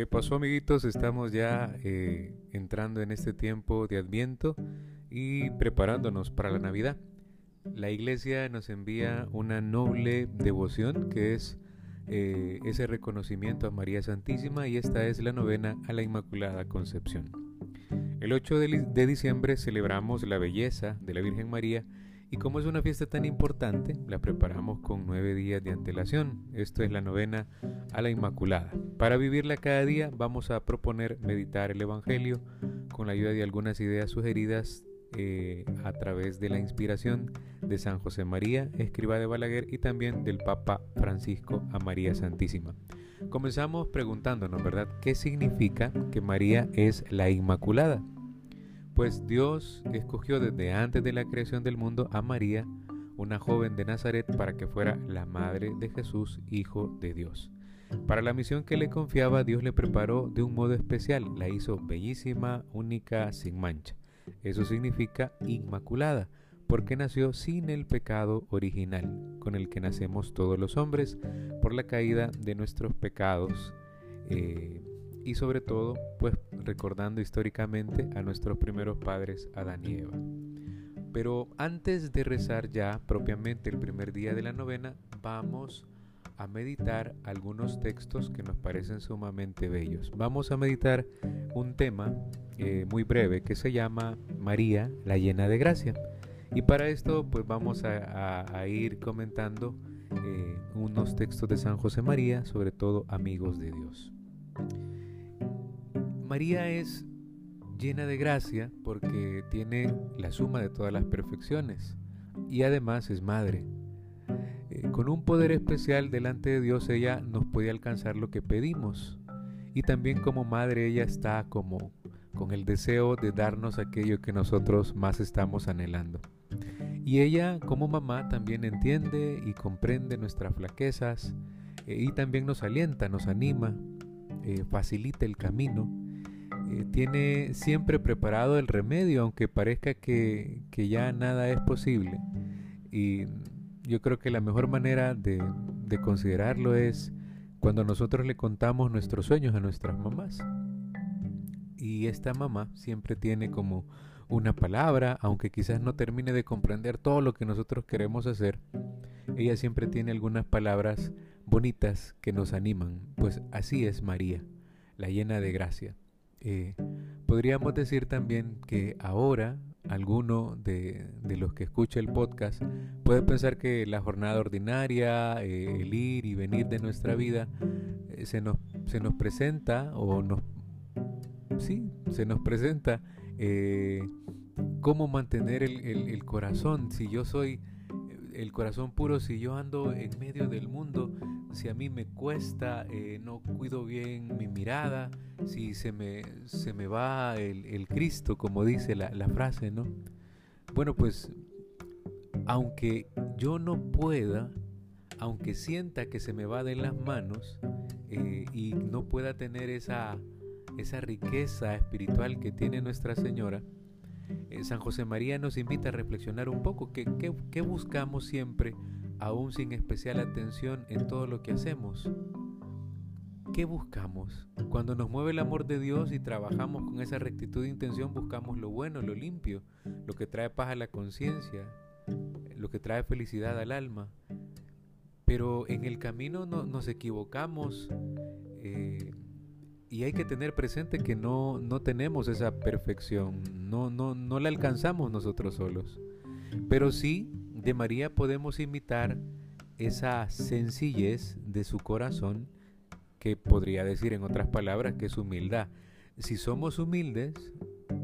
¿Qué pasó amiguitos? Estamos ya eh, entrando en este tiempo de Adviento y preparándonos para la Navidad. La iglesia nos envía una noble devoción que es eh, ese reconocimiento a María Santísima y esta es la novena a la Inmaculada Concepción. El 8 de diciembre celebramos la belleza de la Virgen María y como es una fiesta tan importante, la preparamos con nueve días de antelación. Esto es la novena a la Inmaculada. Para vivirla cada día vamos a proponer meditar el Evangelio con la ayuda de algunas ideas sugeridas eh, a través de la inspiración de San José María, escriba de Balaguer, y también del Papa Francisco a María Santísima. Comenzamos preguntándonos, ¿verdad? ¿Qué significa que María es la Inmaculada? Pues Dios escogió desde antes de la creación del mundo a María, una joven de Nazaret, para que fuera la madre de Jesús, Hijo de Dios. Para la misión que le confiaba, Dios le preparó de un modo especial, la hizo bellísima, única, sin mancha. Eso significa inmaculada, porque nació sin el pecado original, con el que nacemos todos los hombres por la caída de nuestros pecados. Eh, y sobre todo, pues recordando históricamente a nuestros primeros padres, Adán y Eva. Pero antes de rezar ya propiamente el primer día de la novena, vamos a meditar algunos textos que nos parecen sumamente bellos. Vamos a meditar un tema eh, muy breve que se llama María, la llena de gracia. Y para esto pues vamos a, ir comentando eh, unos textos de San José María, sobre todo amigos de Dios. María es llena de gracia porque tiene la suma de todas las perfecciones y además es madre. Eh, con un poder especial delante de Dios ella nos puede alcanzar lo que pedimos y también como madre ella está como con el deseo de darnos aquello que nosotros más estamos anhelando. Y ella como mamá también entiende y comprende nuestras flaquezas eh, y también nos alienta, nos anima, eh, facilita el camino eh, tiene siempre preparado el remedio, aunque parezca que, ya nada es posible. Y yo creo que la mejor manera de, de considerarlo es cuando nosotros le contamos nuestros sueños a nuestras mamás. Y esta mamá siempre tiene como una palabra, aunque quizás no termine de comprender todo lo que nosotros queremos hacer, ella siempre tiene algunas palabras bonitas que nos animan, pues así es María, la llena de gracia. Eh, podríamos decir también que ahora alguno de, los que escucha el podcast puede pensar que la jornada ordinaria, eh, el ir y venir de nuestra vida, eh, se, nos, se nos presenta o nos... Sí, se nos presenta cómo mantener el, el corazón. Si yo soy el corazón puro, si yo ando en medio del mundo, si a mí me cuesta, eh, no cuido bien mi mirada, si se me, se me va el, Cristo, como dice la, frase, ¿no? Bueno, pues aunque yo no pueda, aunque sienta que se me va de las manos eh, y no pueda tener esa, esa riqueza espiritual que tiene Nuestra Señora, eh, San José María nos invita a reflexionar un poco, ¿qué, qué buscamos siempre? Aún sin especial atención en todo lo que hacemos. ¿Qué buscamos? Cuando nos mueve el amor de Dios y trabajamos con esa rectitud de intención, buscamos lo bueno, lo limpio, lo que trae paz a la conciencia, lo que trae felicidad al alma. Pero en el camino no, nos equivocamos eh, y hay que tener presente que no, no tenemos esa perfección, no, no, no la alcanzamos nosotros solos. Pero sí de María podemos imitar esa sencillez de su corazón que podría decir en otras palabras que es humildad. Si somos humildes,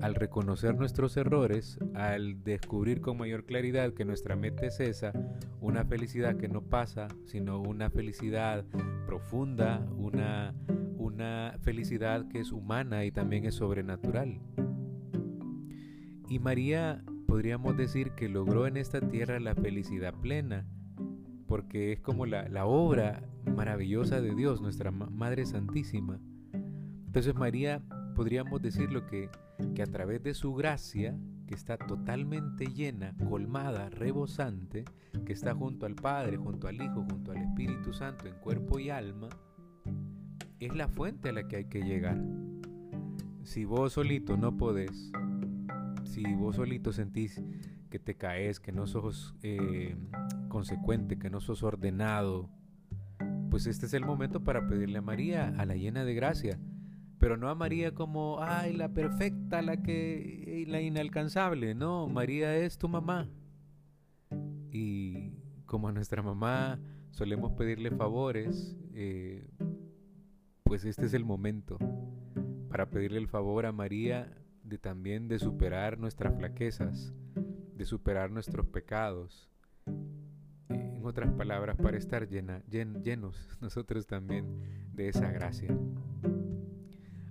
al reconocer nuestros errores, al descubrir con mayor claridad que nuestra meta es esa, una felicidad que no pasa, sino una felicidad profunda, una, una felicidad que es humana y también es sobrenatural. Y María podríamos decir que logró en esta tierra la felicidad plena, porque es como la, obra maravillosa de Dios, nuestra Madre Santísima. Entonces María podríamos decirlo que, que a través de su gracia, que está totalmente llena, colmada, rebosante, que está junto al Padre, junto al Hijo, junto al Espíritu Santo en cuerpo y alma, es la fuente a la que hay que llegar. Si vos solito no podés, si vos solito sentís que te caes, que no sos eh, consecuente, que no sos ordenado, pues este es el momento para pedirle a María, a la llena de gracia, pero no a María como, ay, la perfecta, la que, la inalcanzable, no, María es tu mamá. Y como a nuestra mamá solemos pedirle favores, eh, pues este es el momento para pedirle el favor a María de también de superar nuestras flaquezas, de superar nuestros pecados. En otras palabras, para estar llena, llenos nosotros también de esa gracia.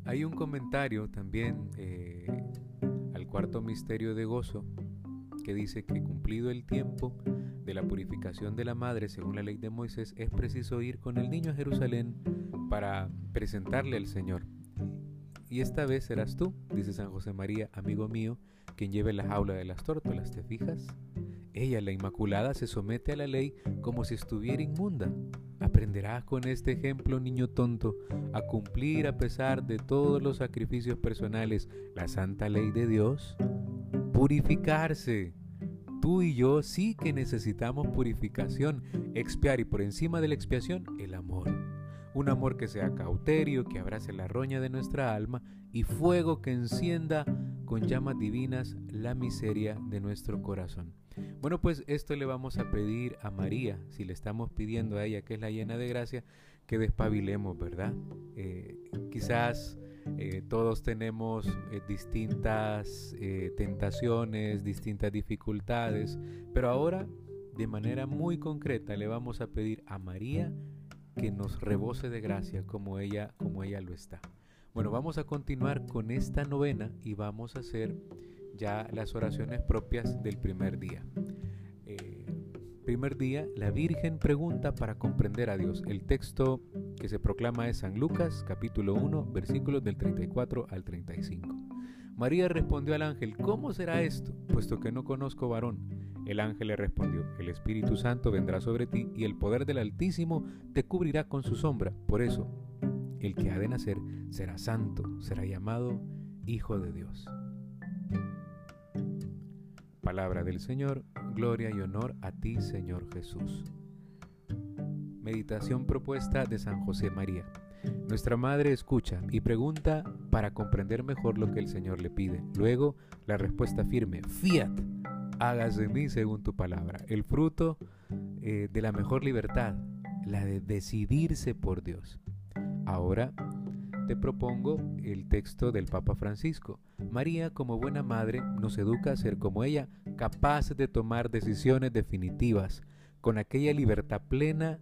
Hay un comentario también eh, al cuarto misterio de gozo que dice que cumplido el tiempo de la purificación de la madre según la ley de Moisés, es preciso ir con el niño a Jerusalén para presentarle al Señor. Y esta vez serás tú, dice San José María, amigo mío, quien lleve la jaula de las tórtolas, ¿te fijas? Ella, la Inmaculada, se somete a la ley como si estuviera inmunda. Aprenderás con este ejemplo, niño tonto, a cumplir a pesar de todos los sacrificios personales la santa ley de Dios. Purificarse. Tú y yo sí que necesitamos purificación, expiar y por encima de la expiación el amor un amor que sea cauterio, que abrace la roña de nuestra alma y fuego que encienda con llamas divinas la miseria de nuestro corazón. Bueno, pues esto le vamos a pedir a María, si le estamos pidiendo a ella, que es la llena de gracia, que despabilemos, ¿verdad? Eh, quizás eh, todos tenemos eh, distintas tentaciones, distintas dificultades, pero ahora de manera muy concreta le vamos a pedir a María que nos rebose de gracia como ella, como ella lo está. Bueno, vamos a continuar con esta novena y vamos a hacer ya las oraciones propias del primer día. Eh, primer día, la Virgen pregunta para comprender a Dios. El texto que se proclama es San Lucas, capítulo 1, versículos del 34 al 35. María respondió al ángel, ¿cómo será esto? Puesto que no conozco varón. El ángel le respondió, el Espíritu Santo vendrá sobre ti y el poder del Altísimo te cubrirá con su sombra. Por eso, el que ha de nacer será santo, será llamado Hijo de Dios. Palabra del Señor, gloria y honor a ti, Señor Jesús. Meditación propuesta de San José María. Nuestra madre escucha y pregunta para comprender mejor lo que el Señor le pide. Luego, la respuesta firme, fiat, hágase de mí según tu palabra. El fruto eh, de la mejor libertad, la de decidirse por Dios. Ahora te propongo el texto del Papa Francisco. María, como buena madre, nos educa a ser como ella, capaz de tomar decisiones definitivas, con aquella libertad plena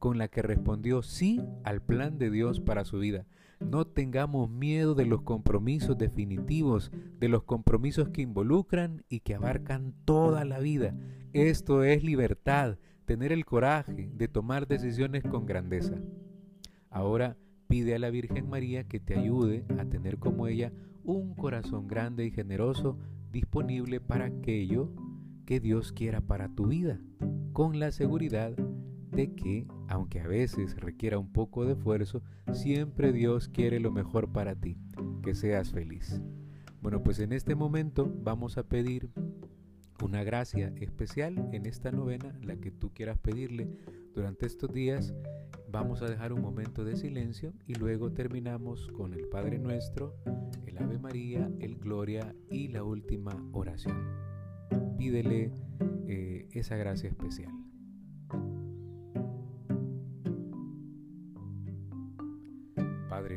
con la que respondió sí al plan de Dios para su vida. No tengamos miedo de los compromisos definitivos, de los compromisos que involucran y que abarcan toda la vida. Esto es libertad, tener el coraje de tomar decisiones con grandeza. Ahora pide a la Virgen María que te ayude a tener como ella un corazón grande y generoso disponible para aquello que Dios quiera para tu vida, con la seguridad de que, aunque a veces requiera un poco de esfuerzo, siempre Dios quiere lo mejor para ti, que seas feliz. Bueno, pues en este momento vamos a pedir una gracia especial en esta novena, la que tú quieras pedirle durante estos días. Vamos a dejar un momento de silencio y luego terminamos con el Padre Nuestro, el Ave María, el Gloria y la última oración. Pídele eh, esa gracia especial.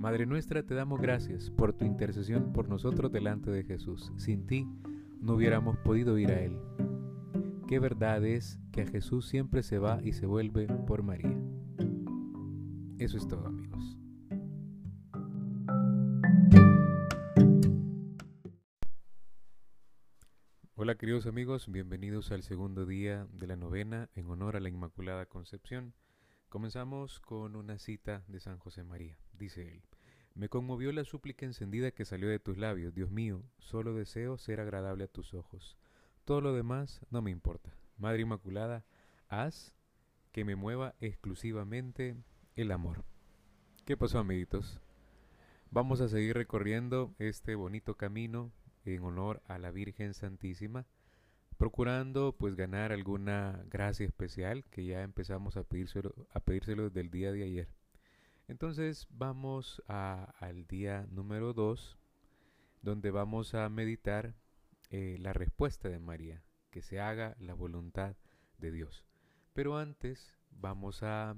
Madre nuestra, te damos gracias por tu intercesión por nosotros delante de Jesús. Sin ti no hubiéramos podido ir a Él. Qué verdad es que a Jesús siempre se va y se vuelve por María. Eso es todo, amigos. Hola queridos amigos, bienvenidos al segundo día de la novena en honor a la Inmaculada Concepción. Comenzamos con una cita de San José María. Dice él, Me conmovió la súplica encendida que salió de tus labios, Dios mío, solo deseo ser agradable a tus ojos. Todo lo demás no me importa. Madre Inmaculada, haz que me mueva exclusivamente el amor. ¿Qué pasó amiguitos? Vamos a seguir recorriendo este bonito camino en honor a la Virgen Santísima, procurando pues ganar alguna gracia especial que ya empezamos a pedírselo, a pedírselo desde el día de ayer. Entonces vamos al día número 2, donde vamos a meditar eh, la respuesta de María, que se haga la voluntad de Dios. Pero antes vamos a,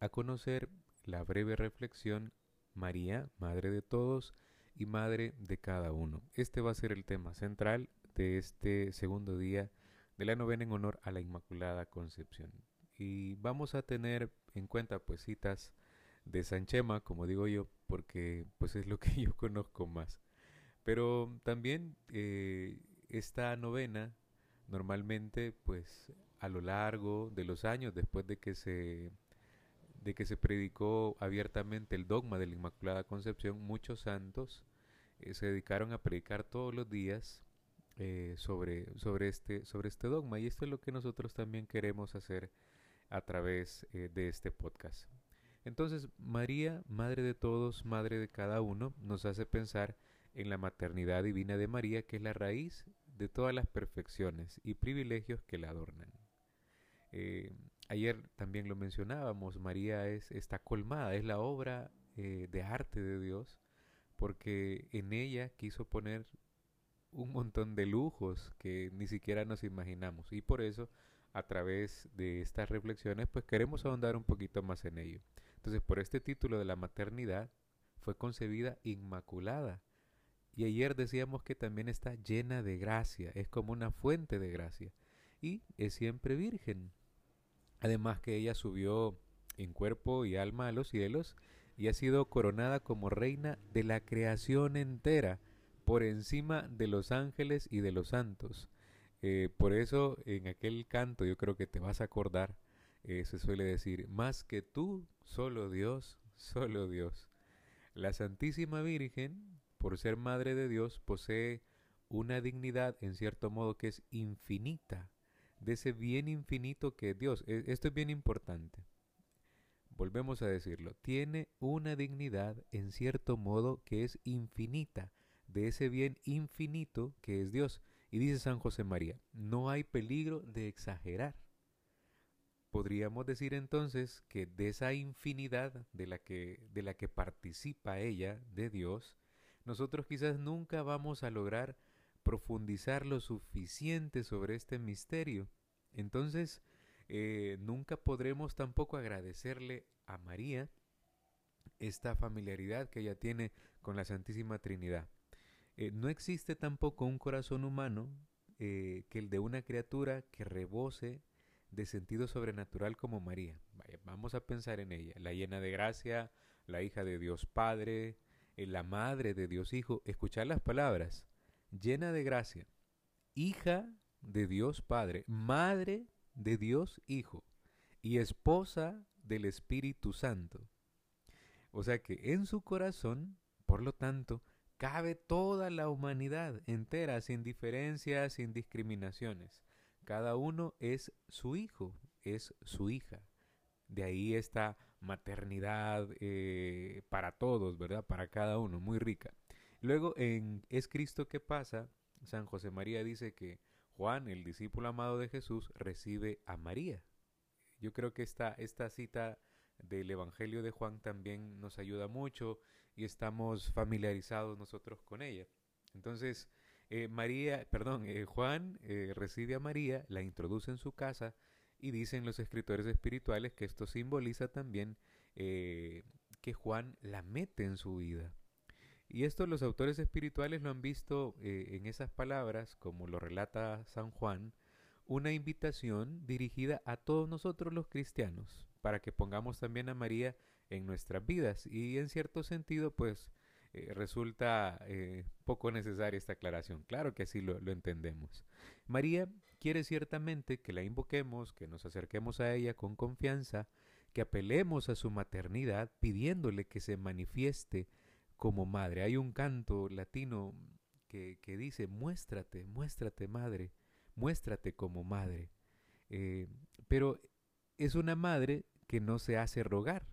a conocer la breve reflexión María, Madre de todos, y madre de cada uno. Este va a ser el tema central de este segundo día de la novena en honor a la Inmaculada Concepción. Y vamos a tener en cuenta pues citas de Sanchema, como digo yo, porque pues es lo que yo conozco más. Pero también eh, esta novena normalmente pues a lo largo de los años después de que se de que se predicó abiertamente el dogma de la Inmaculada Concepción, muchos santos eh, se dedicaron a predicar todos los días eh, sobre, sobre, este, sobre este dogma. Y esto es lo que nosotros también queremos hacer a través eh, de este podcast. Entonces, María, Madre de todos, Madre de cada uno, nos hace pensar en la maternidad divina de María, que es la raíz de todas las perfecciones y privilegios que la adornan. Ayer también lo mencionábamos, María es, está colmada, es la obra eh, de arte de Dios, porque en ella quiso poner un montón de lujos que ni siquiera nos imaginamos. Y por eso, a través de estas reflexiones, pues queremos ahondar un poquito más en ello. Entonces, por este título de la maternidad, fue concebida inmaculada. Y ayer decíamos que también está llena de gracia, es como una fuente de gracia. Y es siempre virgen, Además que ella subió en cuerpo y alma a los cielos y ha sido coronada como reina de la creación entera, por encima de los ángeles y de los santos. Eh, por eso en aquel canto yo creo que te vas a acordar, eh, se suele decir, más que tú, solo Dios, solo Dios. La Santísima Virgen, por ser Madre de Dios, posee una dignidad en cierto modo que es infinita, de ese bien infinito que es Dios. E, esto es bien importante. Volvemos a decirlo. Tiene una dignidad en cierto modo que es infinita, de ese bien infinito que es Dios. Y dice San José María, no hay peligro de exagerar. Podríamos decir entonces que de esa infinidad de la que, de la que participa ella, de Dios, nosotros quizás nunca vamos a lograr profundizar lo suficiente sobre este misterio. Entonces, eh, nunca podremos tampoco agradecerle a María esta familiaridad que ella tiene con la Santísima Trinidad. Eh, no existe tampoco un corazón humano eh, que el de una criatura que rebose de sentido sobrenatural como María. vamos a pensar en ella, la llena de gracia, la hija de Dios Padre, la madre de Dios Hijo. Escuchar las palabras llena de gracia, hija de Dios Padre, madre de Dios Hijo y esposa del Espíritu Santo. O sea que en su corazón, por lo tanto, cabe toda la humanidad entera, sin diferencias, sin discriminaciones. Cada uno es su hijo, es su hija. De ahí esta maternidad eh, para todos, ¿verdad? Para cada uno, muy rica. Luego en Es Cristo que pasa, San José María dice que Juan, el discípulo amado de Jesús, recibe a María. Yo creo que esta, esta cita del Evangelio de Juan también nos ayuda mucho y estamos familiarizados nosotros con ella. Entonces, eh, María, perdón, eh, Juan eh, recibe a María, la introduce en su casa Y dicen los escritores espirituales que esto simboliza también que Juan la mete en su vida. Y esto los autores espirituales lo han visto en esas palabras, como lo relata San Juan, una invitación dirigida a todos nosotros los cristianos, para que pongamos también a María en nuestras vidas. Y en cierto sentido, pues eh, resulta eh, poco necesaria esta aclaración. Claro que así lo, entendemos. María quiere ciertamente que la invoquemos, que nos acerquemos a ella con confianza, que apelemos a su maternidad pidiéndole que se manifieste como madre. Hay un canto latino que, que dice, muéstrate, muéstrate madre, muéstrate como madre. Eh, pero es una madre que no se hace rogar,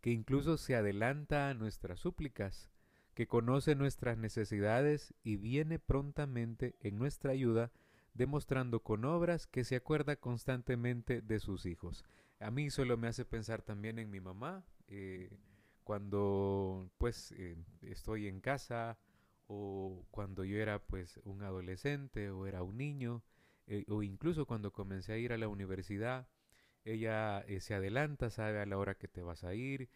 que incluso se adelanta a nuestras súplicas, que conoce nuestras necesidades y viene prontamente en nuestra ayuda, demostrando con obras que se acuerda constantemente de sus hijos. A mí solo me hace pensar también en mi mamá, eh, cuando pues eh, estoy en casa o cuando yo era pues un adolescente o era un niño eh, o incluso cuando comencé a ir a la universidad, ella se adelanta, sabe a la hora que te vas a ir,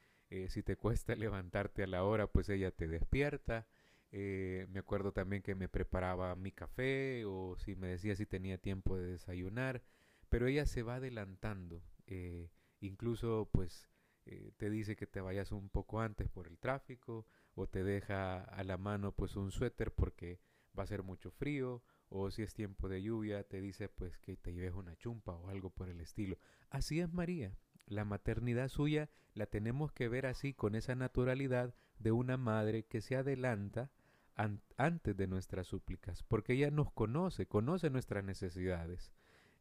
si te cuesta levantarte a la hora, pues ella te despierta. me acuerdo también que me preparaba mi café o si me decía si tenía tiempo de desayunar, pero ella se va adelantando eh, incluso pues eh, te dice que te vayas un poco antes por el tráfico o te deja a la mano pues un suéter porque va a ser mucho frío o si es tiempo de lluvia te dice pues que te lleves una chumpa o algo por el estilo. Así es María. La maternidad suya la tenemos que ver así con esa naturalidad de una madre que se adelanta antes de nuestras súplicas, porque ella nos conoce, conoce nuestras necesidades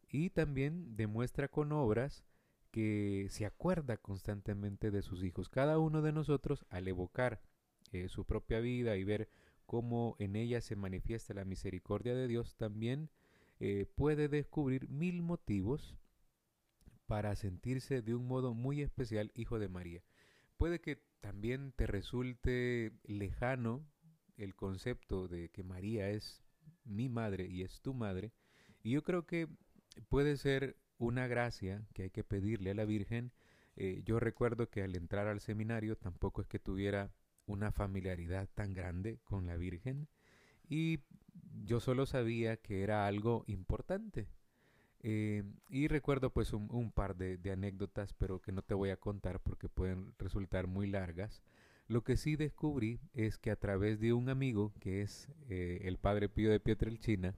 y también demuestra con obras que se acuerda constantemente de sus hijos. Cada uno de nosotros, al evocar eh, su propia vida y ver cómo en ella se manifiesta la misericordia de Dios, también eh, puede descubrir mil motivos para sentirse de un modo muy especial hijo de María. Puede que también te resulte lejano el concepto de que María es mi madre y es tu madre, y yo creo que puede ser una gracia que hay que pedirle a la Virgen. Eh, yo recuerdo que al entrar al seminario tampoco es que tuviera una familiaridad tan grande con la Virgen y yo solo sabía que era algo importante. Eh, y recuerdo pues un, par de, anécdotas, pero que no te voy a contar porque pueden resultar muy largas. Lo que sí descubrí es que a través de un amigo, que es eh, el padre Pío de Pietrelcina,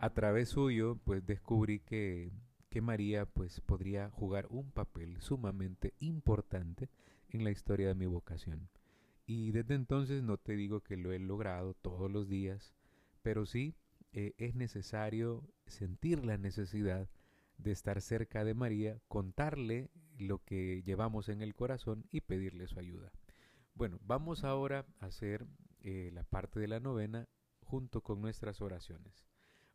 a través suyo pues descubrí que que María pues podría jugar un papel sumamente importante en la historia de mi vocación. Y desde entonces no te digo que lo he logrado todos los días, pero sí eh, es necesario sentir la necesidad de estar cerca de María, contarle lo que llevamos en el corazón y pedirle su ayuda. Bueno, vamos ahora a hacer eh, la parte de la novena junto con nuestras oraciones.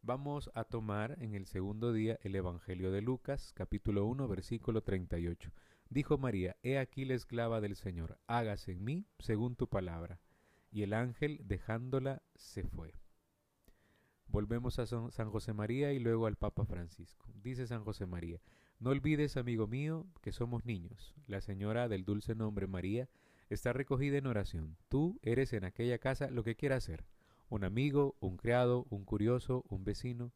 Vamos a tomar en el segundo día el Evangelio de Lucas, capítulo 1, versículo 38. Dijo María, He aquí la esclava del Señor, hágase en mí según tu palabra. Y el ángel, dejándola, se fue. Volvemos a San José María y luego al Papa Francisco. Dice San José María, No olvides, amigo mío, que somos niños. La señora del dulce nombre María está recogida en oración. Tú eres en aquella casa lo que quiera hacer un amigo, un criado, un curioso, un vecino.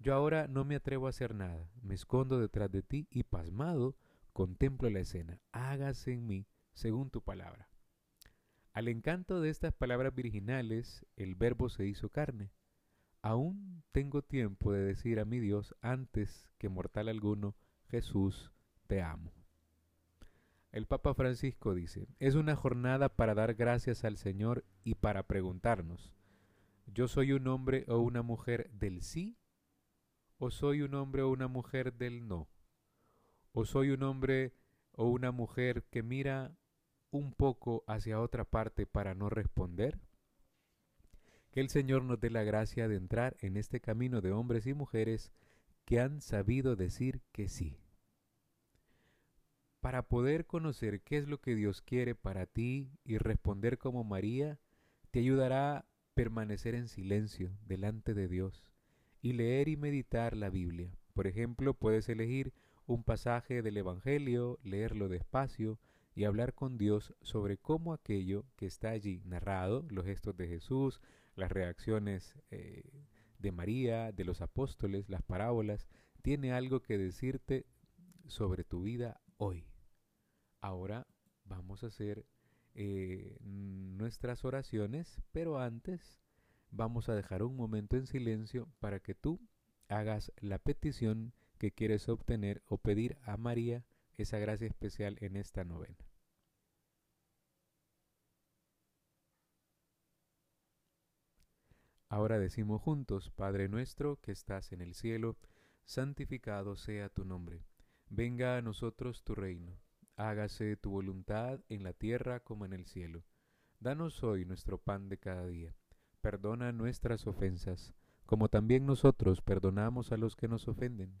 Yo ahora no me atrevo a hacer nada, me escondo detrás de ti y pasmado contemplo la escena. Hágase en mí según tu palabra. Al encanto de estas palabras virginales, el verbo se hizo carne. Aún tengo tiempo de decir a mi Dios antes que mortal alguno, Jesús, te amo. El Papa Francisco dice, es una jornada para dar gracias al Señor y para preguntarnos, ¿Yo soy un hombre o una mujer del sí? ¿O soy un hombre o una mujer del no? ¿O soy un hombre o una mujer que mira un poco hacia otra parte para no responder? Que el Señor nos dé la gracia de entrar en este camino de hombres y mujeres que han sabido decir que sí. Para poder conocer qué es lo que Dios quiere para ti y responder como María, te ayudará permanecer en silencio delante de Dios y leer y meditar la Biblia, Por ejemplo, puedes elegir un pasaje del Evangelio, leerlo despacio y hablar con Dios sobre cómo aquello que está allí narrado, los gestos de Jesús, las reacciones eh, de María, de los apóstoles, las parábolas, tiene algo que decirte sobre tu vida hoy. Ahora vamos a hacer eh, nuestras oraciones, pero antes vamos a dejar un momento en silencio para que tú hagas la petición que quieres obtener o pedir a María esa gracia especial en esta novena. Ahora decimos juntos, Padre nuestro que estás en el cielo, santificado sea tu nombre. Venga a nosotros tu reino. Hágase tu voluntad en la tierra como en el cielo. Danos hoy nuestro pan de cada día. Perdona nuestras ofensas, como también nosotros perdonamos a los que nos ofenden.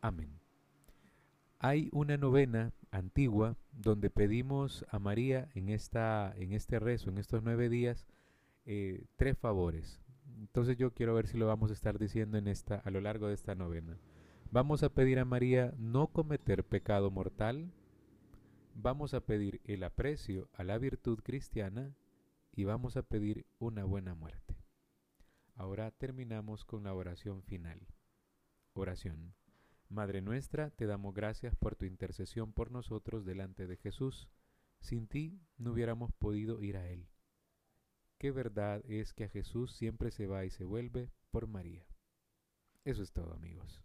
Amén. Hay una novena antigua donde pedimos a María en, esta, en este rezo, en estos nueve días, eh, tres favores. Entonces yo quiero ver si lo vamos a estar diciendo en esta, a lo largo de esta novena. Vamos a pedir a María no cometer pecado mortal. Vamos a pedir el aprecio a la virtud cristiana y vamos a pedir una buena muerte. Ahora terminamos con la oración final. Oración. Madre nuestra, te damos gracias por tu intercesión por nosotros delante de Jesús. Sin ti no hubiéramos podido ir a Él. Qué verdad es que a Jesús siempre se va y se vuelve por María. Eso es todo amigos.